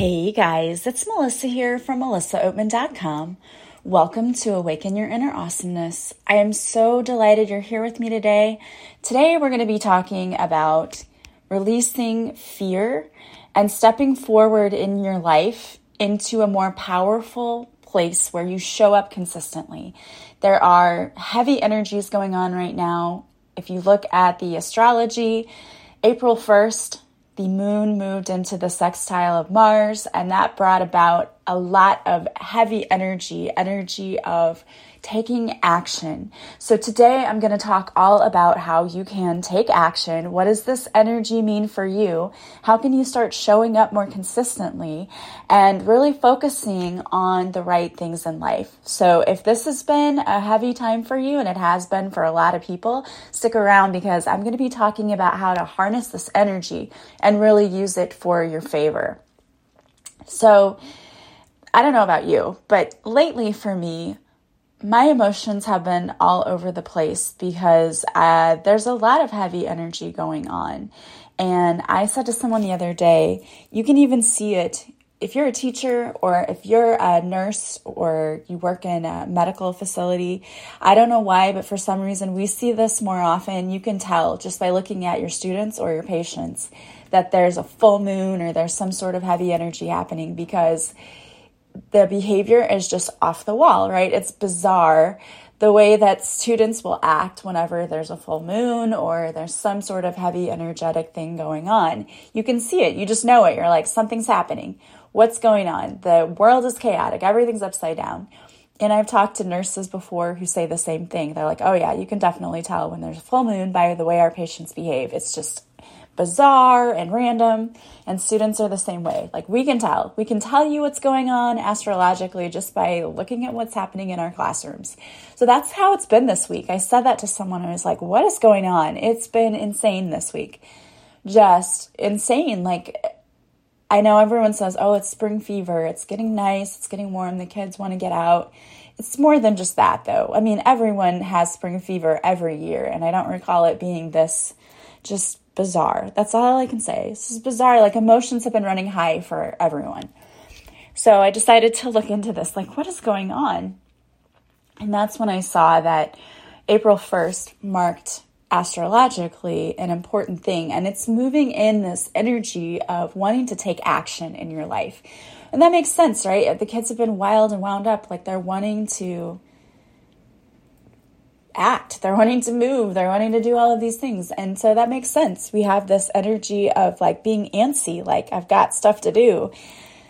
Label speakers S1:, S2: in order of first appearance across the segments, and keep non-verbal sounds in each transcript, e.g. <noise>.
S1: Hey guys, it's Melissa here from melissaoatman.com. Welcome to Awaken Your Inner Awesomeness. I am so delighted you're here with me today. Today we're going to be talking about releasing fear and stepping forward in your life into a more powerful place where you show up consistently. There are heavy energies going on right now. If you look at the astrology, April 1st, the moon moved into the sextile of Mars, and that brought about a lot of heavy energy, energy of taking action. So today I'm going to talk all about how you can take action. What does this energy mean for you? How can you start showing up more consistently and really focusing on the right things in life? So if this has been a heavy time for you and it has been for a lot of people, stick around because I'm going to be talking about how to harness this energy and really use it for your favor. So, I don't know about you, but lately for me, my emotions have been all over the place because uh, there's a lot of heavy energy going on. And I said to someone the other day, you can even see it if you're a teacher or if you're a nurse or you work in a medical facility. I don't know why, but for some reason we see this more often. You can tell just by looking at your students or your patients that there's a full moon or there's some sort of heavy energy happening because the behavior is just off the wall, right? It's bizarre the way that students will act whenever there's a full moon or there's some sort of heavy energetic thing going on. You can see it. You just know it. You're like, something's happening. What's going on? The world is chaotic. Everything's upside down. And I've talked to nurses before who say the same thing. They're like, oh, yeah, you can definitely tell when there's a full moon by the way our patients behave. It's just bizarre and random. And students are the same way. Like we can tell. We can tell you what's going on astrologically just by looking at what's happening in our classrooms. So that's how it's been this week. I said that to someone I was like, what is going on? It's been insane this week. Just insane. Like, I know everyone says, oh, it's spring fever. It's getting nice. It's getting warm. The kids want to get out. It's more than just that, though. I mean, everyone has spring fever every year, and I don't recall it being this just bizarre. That's all I can say. This is bizarre. Like emotions have been running high for everyone. So I decided to look into this like, what is going on? And that's when I saw that April 1st marked astrologically an important thing. And it's moving in this energy of wanting to take action in your life. And that makes sense, right? The kids have been wild and wound up. Like they're wanting to act. They're wanting to move. They're wanting to do all of these things. And so that makes sense. We have this energy of like being antsy, like I've got stuff to do.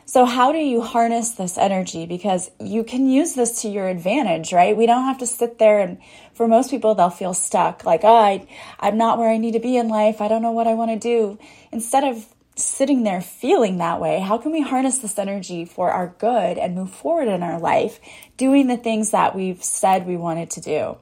S1: So, how do you harness this energy? Because you can use this to your advantage, right? We don't have to sit there and for most people, they'll feel stuck like, oh, I, I'm not where I need to be in life. I don't know what I want to do. Instead of sitting there feeling that way, how can we harness this energy for our good and move forward in our life, doing the things that we've said we wanted to do?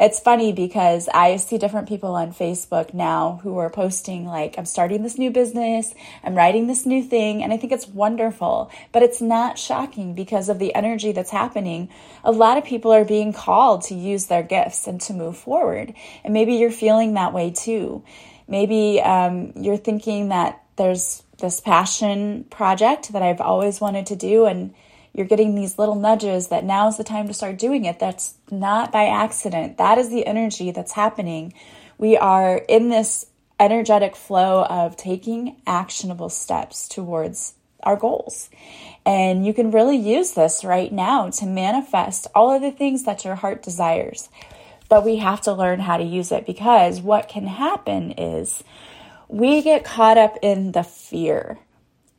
S1: It's funny because I see different people on Facebook now who are posting, like, I'm starting this new business, I'm writing this new thing, and I think it's wonderful. But it's not shocking because of the energy that's happening. A lot of people are being called to use their gifts and to move forward. And maybe you're feeling that way too. Maybe um, you're thinking that there's this passion project that I've always wanted to do, and you're getting these little nudges that now is the time to start doing it. That's not by accident. That is the energy that's happening. We are in this energetic flow of taking actionable steps towards our goals. And you can really use this right now to manifest all of the things that your heart desires. But we have to learn how to use it because what can happen is we get caught up in the fear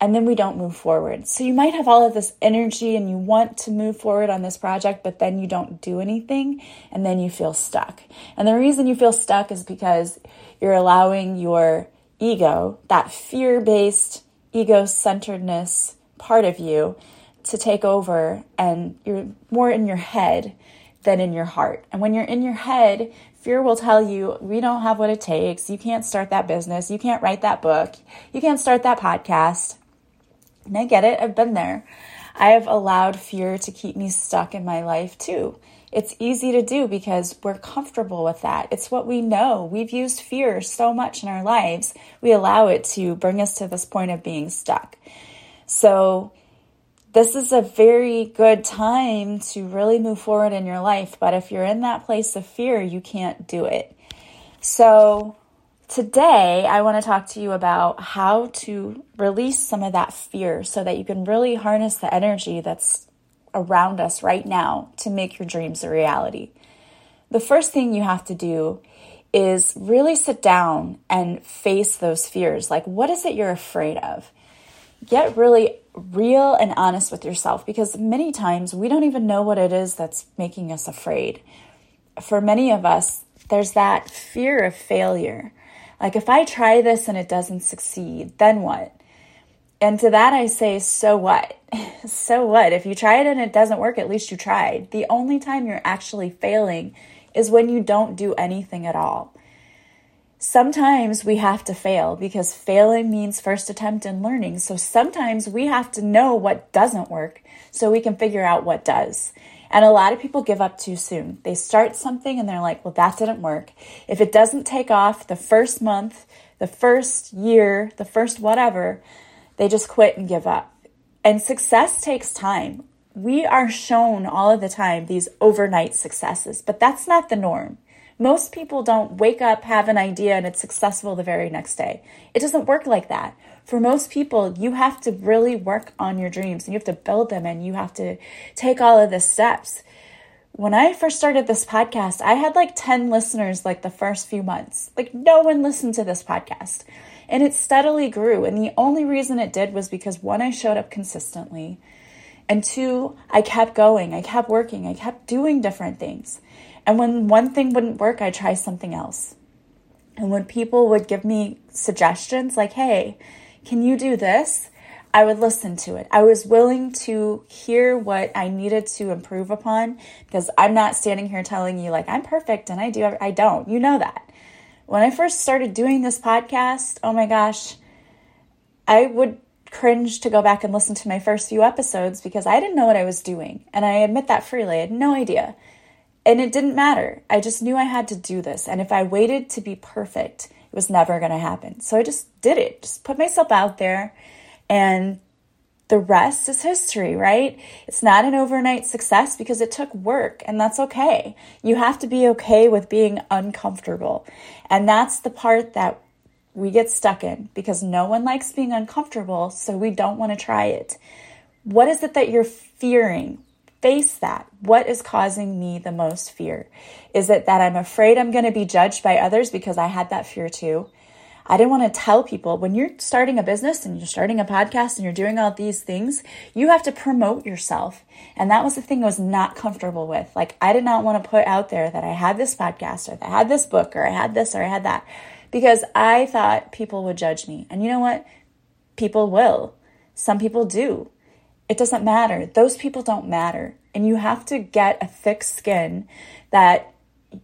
S1: and then we don't move forward. So you might have all of this energy and you want to move forward on this project, but then you don't do anything and then you feel stuck. And the reason you feel stuck is because you're allowing your ego, that fear based, ego centeredness part of you, to take over and you're more in your head than in your heart. And when you're in your head, fear will tell you, we don't have what it takes. You can't start that business. You can't write that book. You can't start that podcast. And I get it, I've been there. I have allowed fear to keep me stuck in my life too. It's easy to do because we're comfortable with that. It's what we know. We've used fear so much in our lives, we allow it to bring us to this point of being stuck. So, this is a very good time to really move forward in your life. But if you're in that place of fear, you can't do it. So, today I want to talk to you about how to release some of that fear so that you can really harness the energy that's around us right now to make your dreams a reality. The first thing you have to do is really sit down and face those fears. Like, what is it you're afraid of? Get really real and honest with yourself because many times we don't even know what it is that's making us afraid. For many of us, there's that fear of failure. Like, if I try this and it doesn't succeed, then what? And to that, I say, so what? <laughs> so what? If you try it and it doesn't work, at least you tried. The only time you're actually failing is when you don't do anything at all. Sometimes we have to fail because failing means first attempt in learning. So sometimes we have to know what doesn't work so we can figure out what does. And a lot of people give up too soon. They start something and they're like, well, that didn't work. If it doesn't take off the first month, the first year, the first whatever, they just quit and give up. And success takes time. We are shown all of the time these overnight successes, but that's not the norm. Most people don't wake up, have an idea, and it's successful the very next day. It doesn't work like that for most people, you have to really work on your dreams and you have to build them and you have to take all of the steps. When I first started this podcast, I had like 10 listeners like the first few months. Like no one listened to this podcast. And it steadily grew. And the only reason it did was because one, I showed up consistently. And two, I kept going. I kept working. I kept doing different things. And when one thing wouldn't work, I try something else. And when people would give me suggestions like, hey, can you do this? I would listen to it. I was willing to hear what I needed to improve upon because I'm not standing here telling you like I'm perfect and I do I don't. You know that. When I first started doing this podcast, oh my gosh, I would cringe to go back and listen to my first few episodes because I didn't know what I was doing. And I admit that freely. I had no idea. And it didn't matter. I just knew I had to do this. And if I waited to be perfect, it was never going to happen. So I just did it, just put myself out there, and the rest is history, right? It's not an overnight success because it took work, and that's okay. You have to be okay with being uncomfortable. And that's the part that we get stuck in because no one likes being uncomfortable, so we don't want to try it. What is it that you're fearing? Face that. What is causing me the most fear? Is it that I'm afraid I'm going to be judged by others because I had that fear too? I didn't want to tell people when you're starting a business and you're starting a podcast and you're doing all these things, you have to promote yourself. And that was the thing I was not comfortable with. Like, I did not want to put out there that I had this podcast or that I had this book or I had this or I had that because I thought people would judge me. And you know what? People will. Some people do. It doesn't matter. Those people don't matter. And you have to get a thick skin that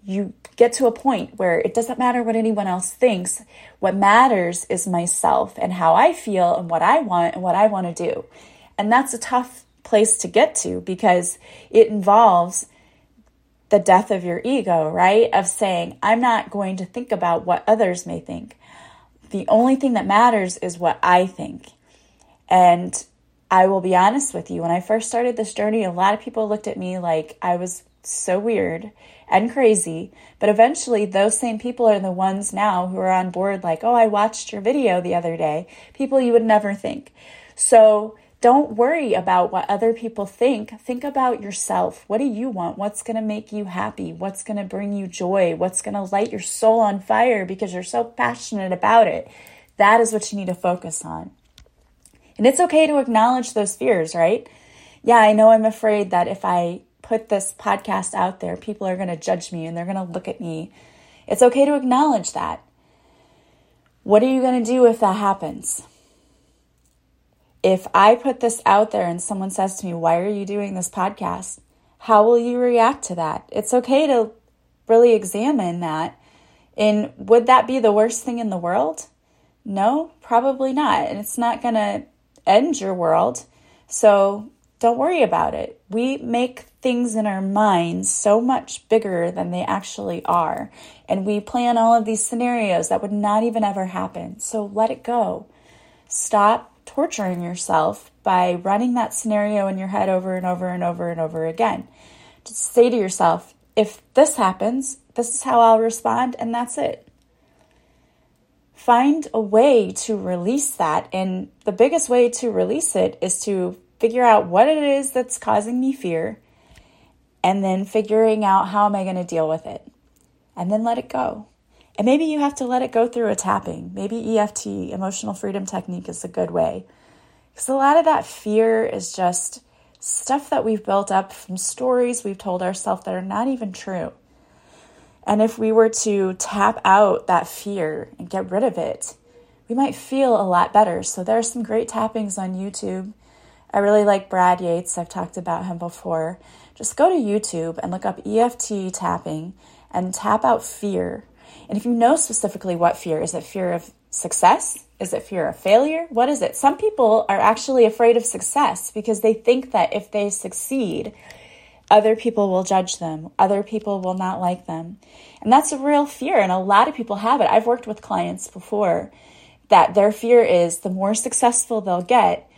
S1: you get to a point where it doesn't matter what anyone else thinks. What matters is myself and how I feel and what I want and what I want to do. And that's a tough place to get to because it involves the death of your ego, right? Of saying, I'm not going to think about what others may think. The only thing that matters is what I think. And I will be honest with you, when I first started this journey, a lot of people looked at me like I was so weird and crazy. But eventually, those same people are the ones now who are on board, like, oh, I watched your video the other day. People you would never think. So don't worry about what other people think. Think about yourself. What do you want? What's going to make you happy? What's going to bring you joy? What's going to light your soul on fire because you're so passionate about it? That is what you need to focus on. And it's okay to acknowledge those fears, right? Yeah, I know I'm afraid that if I put this podcast out there, people are going to judge me and they're going to look at me. It's okay to acknowledge that. What are you going to do if that happens? If I put this out there and someone says to me, Why are you doing this podcast? How will you react to that? It's okay to really examine that. And would that be the worst thing in the world? No, probably not. And it's not going to end your world. So don't worry about it. We make things in our minds so much bigger than they actually are. And we plan all of these scenarios that would not even ever happen. So let it go. Stop torturing yourself by running that scenario in your head over and over and over and over again. Just say to yourself, if this happens, this is how I'll respond, and that's it. Find a way to release that. And the biggest way to release it is to figure out what it is that's causing me fear and then figuring out how am I going to deal with it. And then let it go. And maybe you have to let it go through a tapping. Maybe EFT, emotional freedom technique, is a good way. Because a lot of that fear is just stuff that we've built up from stories we've told ourselves that are not even true. And if we were to tap out that fear and get rid of it, we might feel a lot better. So there are some great tappings on YouTube. I really like Brad Yates. I've talked about him before. Just go to YouTube and look up EFT tapping and tap out fear. And if you know specifically what fear is it fear of success? Is it fear of failure? What is it? Some people are actually afraid of success because they think that if they succeed, other people will judge them, other people will not like them. And that's a real fear, and a lot of people have it. I've worked with clients before that their fear is the more successful they'll get,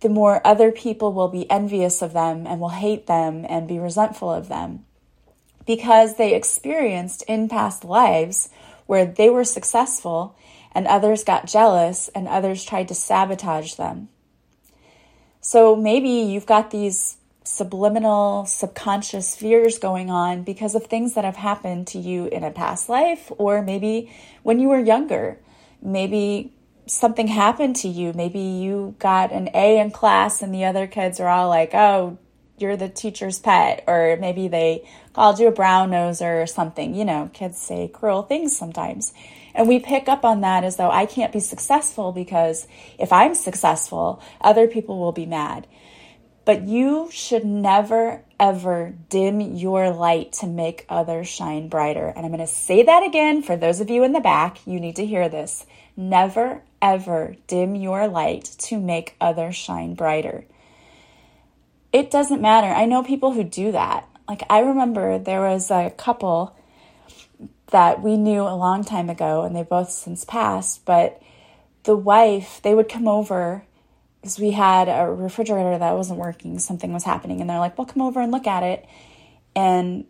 S1: the more other people will be envious of them and will hate them and be resentful of them because they experienced in past lives where they were successful and others got jealous and others tried to sabotage them. So maybe you've got these subliminal, subconscious fears going on because of things that have happened to you in a past life, or maybe when you were younger. Maybe something happened to you. Maybe you got an A in class and the other kids are all like, oh, you're the teacher's pet, or maybe they called you a brown noser or something. You know, kids say cruel things sometimes. And we pick up on that as though I can't be successful because if I'm successful, other people will be mad. But you should never, ever dim your light to make others shine brighter. And I'm going to say that again for those of you in the back. You need to hear this. Never, ever dim your light to make others shine brighter it doesn't matter. I know people who do that. Like, I remember there was a couple that we knew a long time ago, and they both since passed, but the wife, they would come over because we had a refrigerator that wasn't working, something was happening, and they're like, well, come over and look at it. And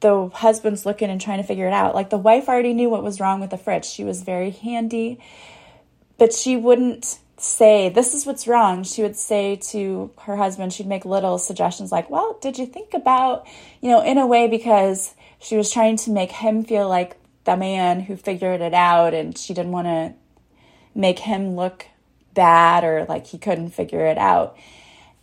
S1: the husband's looking and trying to figure it out. Like, the wife already knew what was wrong with the fridge. She was very handy, but she wouldn't say, This is what's wrong, she would say to her husband, she'd make little suggestions like, Well, did you think about, you know, in a way because she was trying to make him feel like the man who figured it out and she didn't want to make him look bad or like he couldn't figure it out.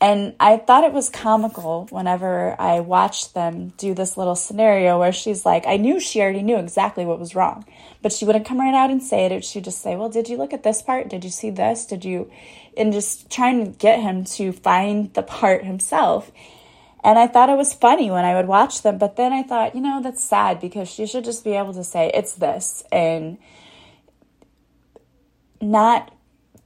S1: And I thought it was comical whenever I watched them do this little scenario where she's like, I knew she already knew exactly what was wrong, but she wouldn't come right out and say it. She'd just say, Well, did you look at this part? Did you see this? Did you? And just trying to get him to find the part himself. And I thought it was funny when I would watch them, but then I thought, you know, that's sad because she should just be able to say, It's this, and not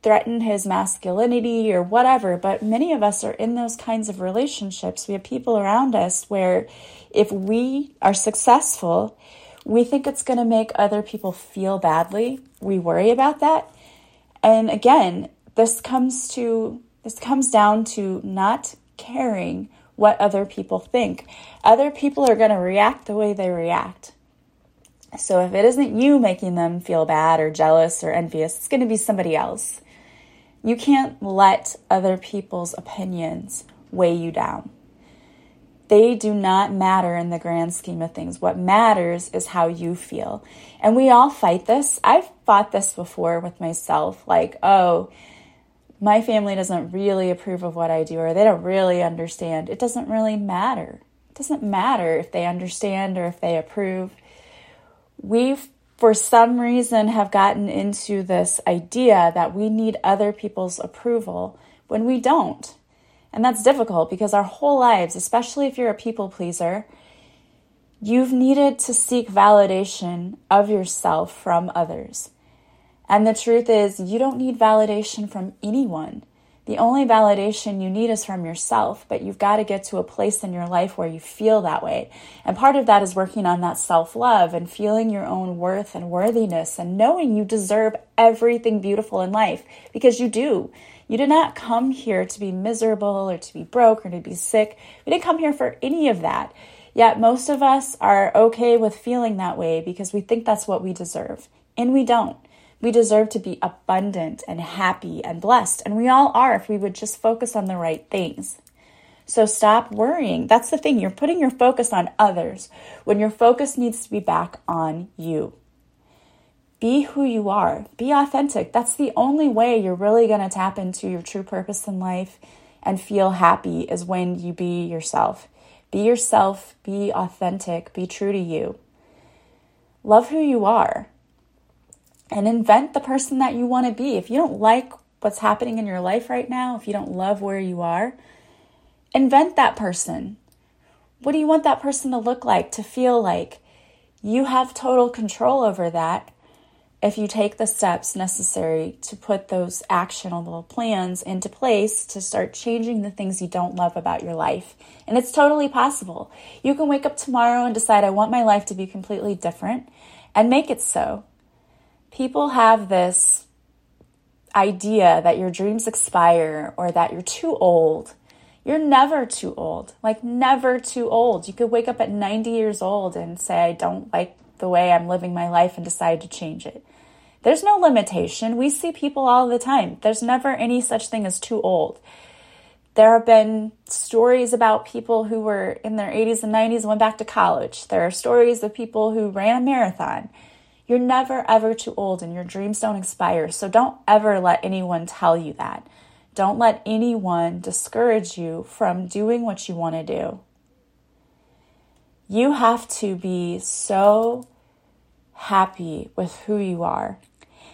S1: threaten his masculinity or whatever, but many of us are in those kinds of relationships. We have people around us where if we are successful, we think it's going to make other people feel badly. We worry about that. And again, this comes to this comes down to not caring what other people think. Other people are going to react the way they react. So if it isn't you making them feel bad or jealous or envious, it's going to be somebody else. You can't let other people's opinions weigh you down. They do not matter in the grand scheme of things. What matters is how you feel. And we all fight this. I've fought this before with myself like, oh, my family doesn't really approve of what I do or they don't really understand. It doesn't really matter. It doesn't matter if they understand or if they approve. We've for some reason have gotten into this idea that we need other people's approval when we don't. And that's difficult because our whole lives, especially if you're a people pleaser, you've needed to seek validation of yourself from others. And the truth is, you don't need validation from anyone The only validation you need is from yourself, but you've got to get to a place in your life where you feel that way. And part of that is working on that self love and feeling your own worth and worthiness and knowing you deserve everything beautiful in life because you do. You did not come here to be miserable or to be broke or to be sick. We didn't come here for any of that. Yet most of us are okay with feeling that way because we think that's what we deserve. And we don't. We deserve to be abundant and happy and blessed, and we all are if we would just focus on the right things. So stop worrying. That's the thing. You're putting your focus on others when your focus needs to be back on you. Be who you are, be authentic. That's the only way you're really going to tap into your true purpose in life and feel happy is when you be yourself. Be yourself, be authentic, be true to you. Love who you are and invent the person that you want to be. If you don't like what's happening in your life right now, if you don't love where you are, invent that person. What do you want that person to look like, to feel like? You have total control over that if you take the steps necessary to put those actionable plans into place to start changing the things you don't love about your life. And it's totally possible. You can wake up tomorrow and decide, I want my life to be completely different and make it so people have this idea that your dreams expire or that you're too old. You're never too old, like never too old. You could wake up at 90 years old and say, I don't like the way I'm living my life and decide to change it. There's no limitation. We see people all the time. There's never any such thing as too old. There have been stories about people who were in their 80s and 90s and went back to college. There are stories of people who ran a marathon. You're never ever too old and your dreams don't expire. So don't ever let anyone tell you that. Don't let anyone discourage you from doing what you want to do. You have to be so happy with who you are.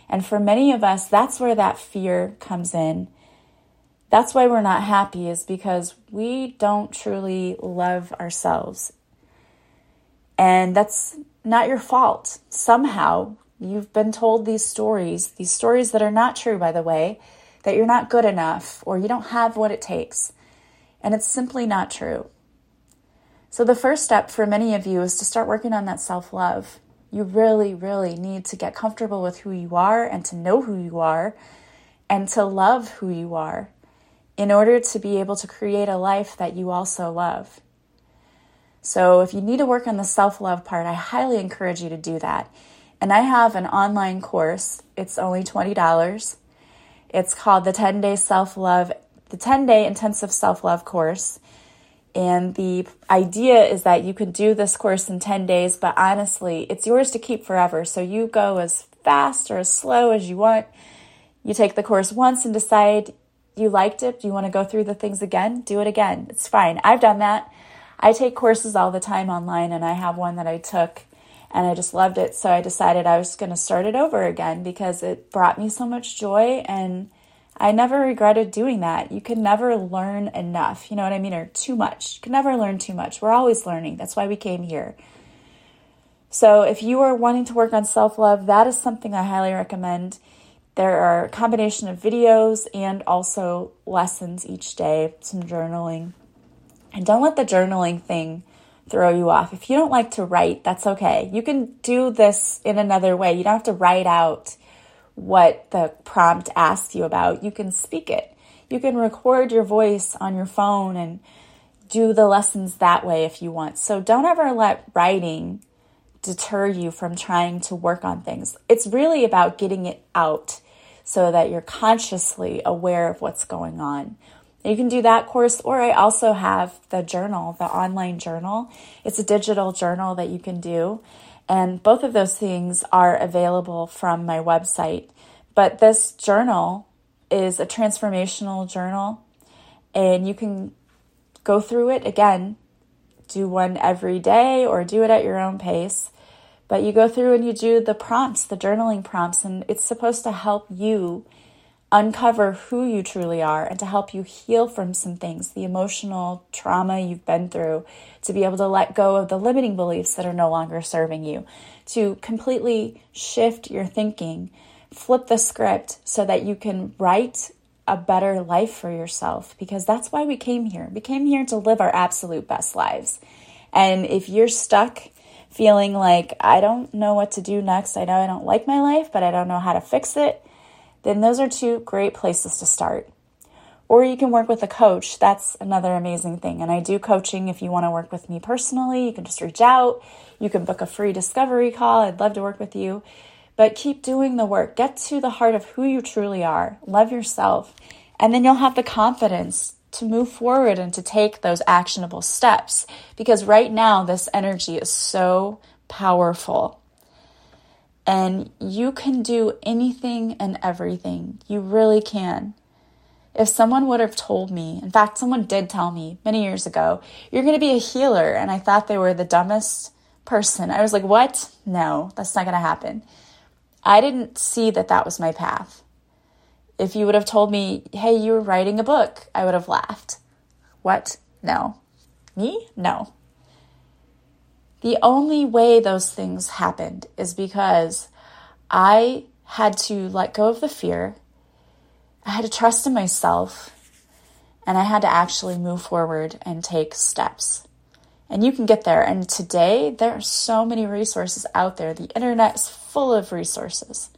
S1: And for many of us, that's where that fear comes in. That's why we're not happy, is because we don't truly love ourselves. And that's not your fault. Somehow you've been told these stories, these stories that are not true, by the way, that you're not good enough or you don't have what it takes. And it's simply not true. So, the first step for many of you is to start working on that self love. You really, really need to get comfortable with who you are and to know who you are and to love who you are in order to be able to create a life that you also love. So if you need to work on the self love part, I highly encourage you to do that. And I have an online course, it's only $20. It's called the 10 day self love, the 10 day intensive self love course. And the idea is that you can do this course in 10 days, but honestly, it's yours to keep forever. So you go as fast or as slow as you want. You take the course once and decide you liked it. Do you want to go through the things again? Do it again. It's fine. I've done that. I take courses all the time online, and I have one that I took and I just loved it. So I decided I was going to start it over again because it brought me so much joy and I never regretted doing that. You can never learn enough, you know what I mean, or too much. You can never learn too much. We're always learning. That's why we came here. So if you are wanting to work on self love, that is something I highly recommend. There are a combination of videos and also lessons each day, some journaling. And don't let the journaling thing throw you off. If you don't like to write, that's okay. You can do this in another way. You don't have to write out what the prompt asks you about. You can speak it. You can record your voice on your phone and do the lessons that way if you want. So don't ever let writing deter you from trying to work on things. It's really about getting it out so that you're consciously aware of what's going on. You can do that course, or I also have the journal, the online journal. It's a digital journal that you can do. And both of those things are available from my website. But this journal is a transformational journal, and you can go through it again, do one every day or do it at your own pace. But you go through and you do the prompts, the journaling prompts, and it's supposed to help you uncover who you truly are and to help you heal from some things, the emotional trauma you've been through, to be able to let go of the limiting beliefs that are no longer serving you, to completely shift your thinking, flip the script so that you can write a better life for yourself because that's why we came here. We came here to live our absolute best lives. And if you're stuck feeling like, I don't know what to do next, I know I don't like my life, but I don't know how to fix it, then those are two great places to start. Or you can work with a coach. That's another amazing thing. And I do coaching if you want to work with me personally. You can just reach out. You can book a free discovery call. I'd love to work with you. But keep doing the work. Get to the heart of who you truly are. Love yourself. And then you'll have the confidence to move forward and to take those actionable steps. Because right now, this energy is so powerful. And you can do anything and everything. You really can. If someone would have told me, in fact, someone did tell me many years ago, you're going to be a healer, and I thought they were the dumbest person. I was like, what? No, that's not going to happen. I didn't see that that was my path. If you would have told me, hey, you were writing a book, I would have laughed. What? No. Me? No. The only way those things happened is because I had to let go of the fear I had to trust in myself and I had to actually move forward and take steps. And you can get there. And today, there are so many resources out there. The internet is full of resources.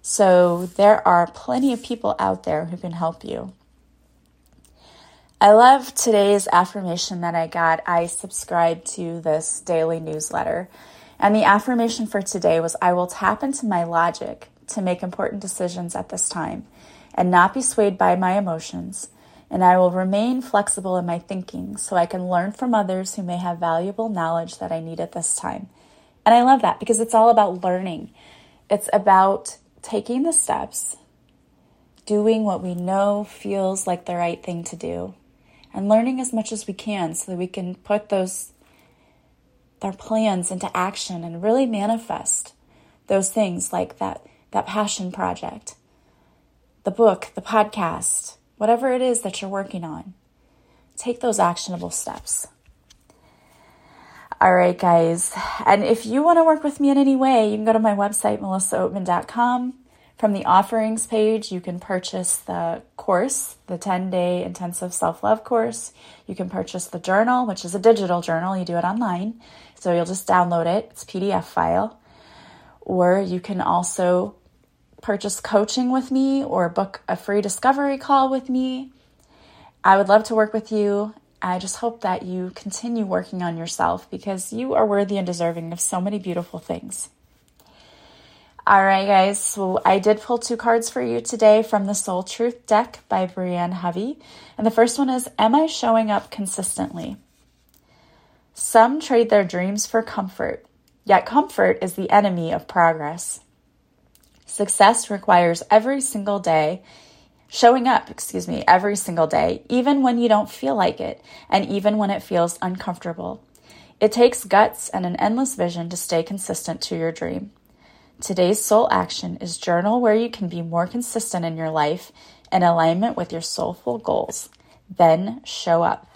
S1: So there are plenty of people out there who can help you. I love today's affirmation that I got. I subscribe to this daily newsletter. And the affirmation for today was I will tap into my logic to make important decisions at this time and not be swayed by my emotions, and I will remain flexible in my thinking so I can learn from others who may have valuable knowledge that I need at this time. And I love that because it's all about learning. It's about taking the steps, doing what we know feels like the right thing to do, and learning as much as we can so that we can put those our plans into action and really manifest those things like that that passion project the book, the podcast, whatever it is that you're working on. Take those actionable steps. All right, guys. And if you want to work with me in any way, you can go to my website, melissaoatman.com. From the offerings page, you can purchase the course, the 10 day intensive self love course. You can purchase the journal, which is a digital journal. You do it online. So you'll just download it, it's PDF file. Or you can also purchase coaching with me or book a free discovery call with me. I would love to work with you. I just hope that you continue working on yourself because you are worthy and deserving of so many beautiful things. All right, guys. So I did pull two cards for you today from the Soul Truth deck by Brianne Hovey. And the first one is Am I showing up consistently? Some trade their dreams for comfort, yet comfort is the enemy of progress. Success requires every single day showing up, excuse me, every single day, even when you don't feel like it, and even when it feels uncomfortable. It takes guts and an endless vision to stay consistent to your dream. Today's soul action is journal where you can be more consistent in your life in alignment with your soulful goals. Then show up.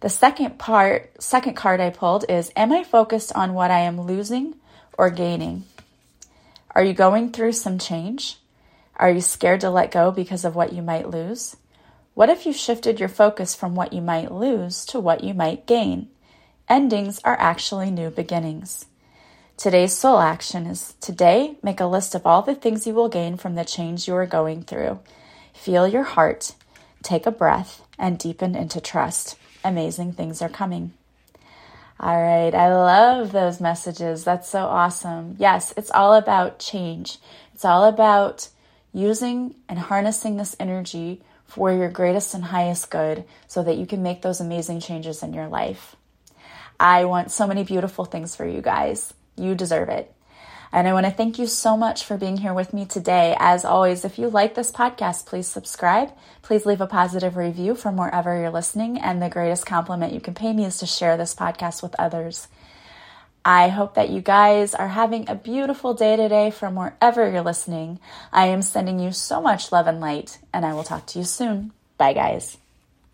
S1: The second part, second card I pulled is Am I focused on what I am losing or gaining? Are you going through some change? Are you scared to let go because of what you might lose? What if you shifted your focus from what you might lose to what you might gain? Endings are actually new beginnings. Today's soul action is today make a list of all the things you will gain from the change you are going through. Feel your heart, take a breath, and deepen into trust. Amazing things are coming. All right. I love those messages. That's so awesome. Yes, it's all about change. It's all about using and harnessing this energy for your greatest and highest good so that you can make those amazing changes in your life. I want so many beautiful things for you guys. You deserve it. And I want to thank you so much for being here with me today. As always, if you like this podcast, please subscribe. Please leave a positive review from wherever you're listening. And the greatest compliment you can pay me is to share this podcast with others. I hope that you guys are having a beautiful day today from wherever you're listening. I am sending you so much love and light, and I will talk to you soon. Bye, guys.